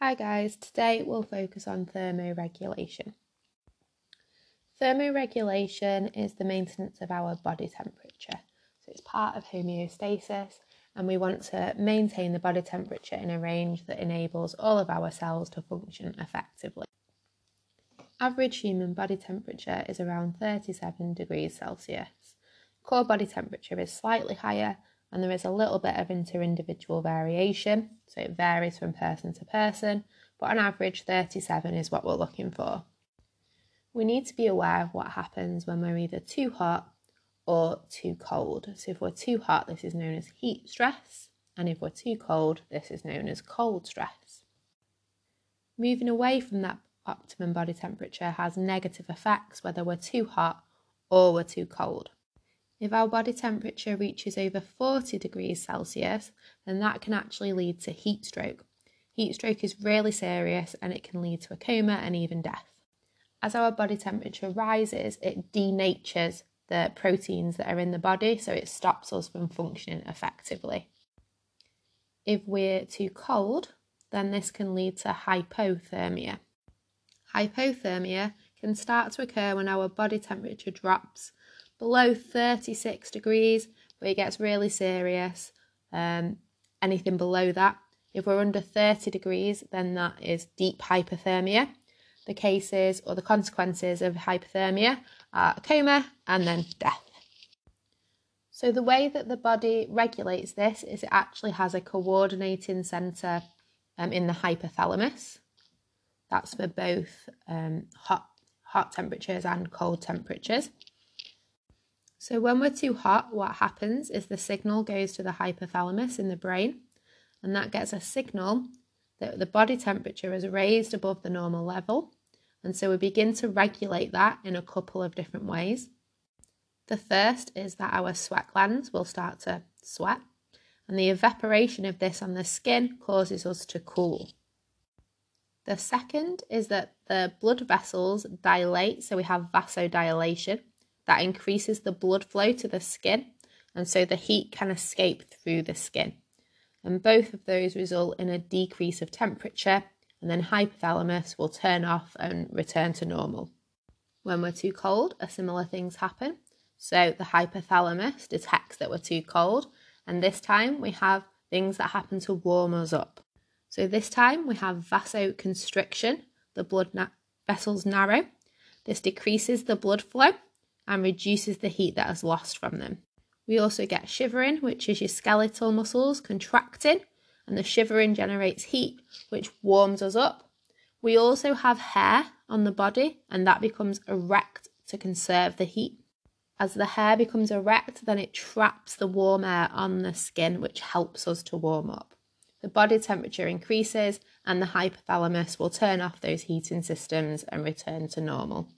Hi guys, today we'll focus on thermoregulation. Thermoregulation is the maintenance of our body temperature. So it's part of homeostasis and we want to maintain the body temperature in a range that enables all of our cells to function effectively. Average human body temperature is around 37 degrees Celsius. Core body temperature is slightly higher and there is a little bit of inter-individual variation, so it varies from person to person, but on average 37 is what we're looking for. We need to be aware of what happens when we're either too hot or too cold. So if we're too hot, this is known as heat stress, and if we're too cold, this is known as cold stress. Moving away from that optimum body temperature has negative effects whether we're too hot or we're too cold. If our body temperature reaches over 40 degrees Celsius, then that can actually lead to heat stroke. Heat stroke is really serious and it can lead to a coma and even death. As our body temperature rises, it denatures the proteins that are in the body, so it stops us from functioning effectively. If we're too cold, then this can lead to hypothermia. Hypothermia can start to occur when our body temperature drops below 36 degrees, where it gets really serious. Um, anything below that, if we're under 30 degrees, then that is deep hypothermia. The cases or the consequences of hypothermia are coma and then death. So, the way that the body regulates this is it actually has a coordinating centre um, in the hypothalamus. That's for both um, hot, hot temperatures and cold temperatures. So when we're too hot, what happens is the signal goes to the hypothalamus in the brain, and that gets a signal that the body temperature is raised above the normal level. And so we begin to regulate that in a couple of different ways. The first is that our sweat glands will start to sweat, and the evaporation of this on the skin causes us to cool. The second is that the blood vessels dilate, so we have vasodilation, that increases the blood flow to the skin, and so the heat can escape through the skin. And both of those result in a decrease of temperature, and then hypothalamus will turn off and return to normal. When we're too cold, a similar things happen. So the hypothalamus detects that we're too cold, and this time we have things that happen to warm us up. So this time we have vasoconstriction, the blood na- vessels narrow. This decreases the blood flow and reduces the heat that is lost from them. We also get shivering, which is your skeletal muscles contracting, and the shivering generates heat, which warms us up. We also have hair on the body, and that becomes erect to conserve the heat. As the hair becomes erect, then it traps the warm air on the skin, which helps us to warm up. The body temperature increases, and the hypothalamus will turn off those heating systems and return to normal.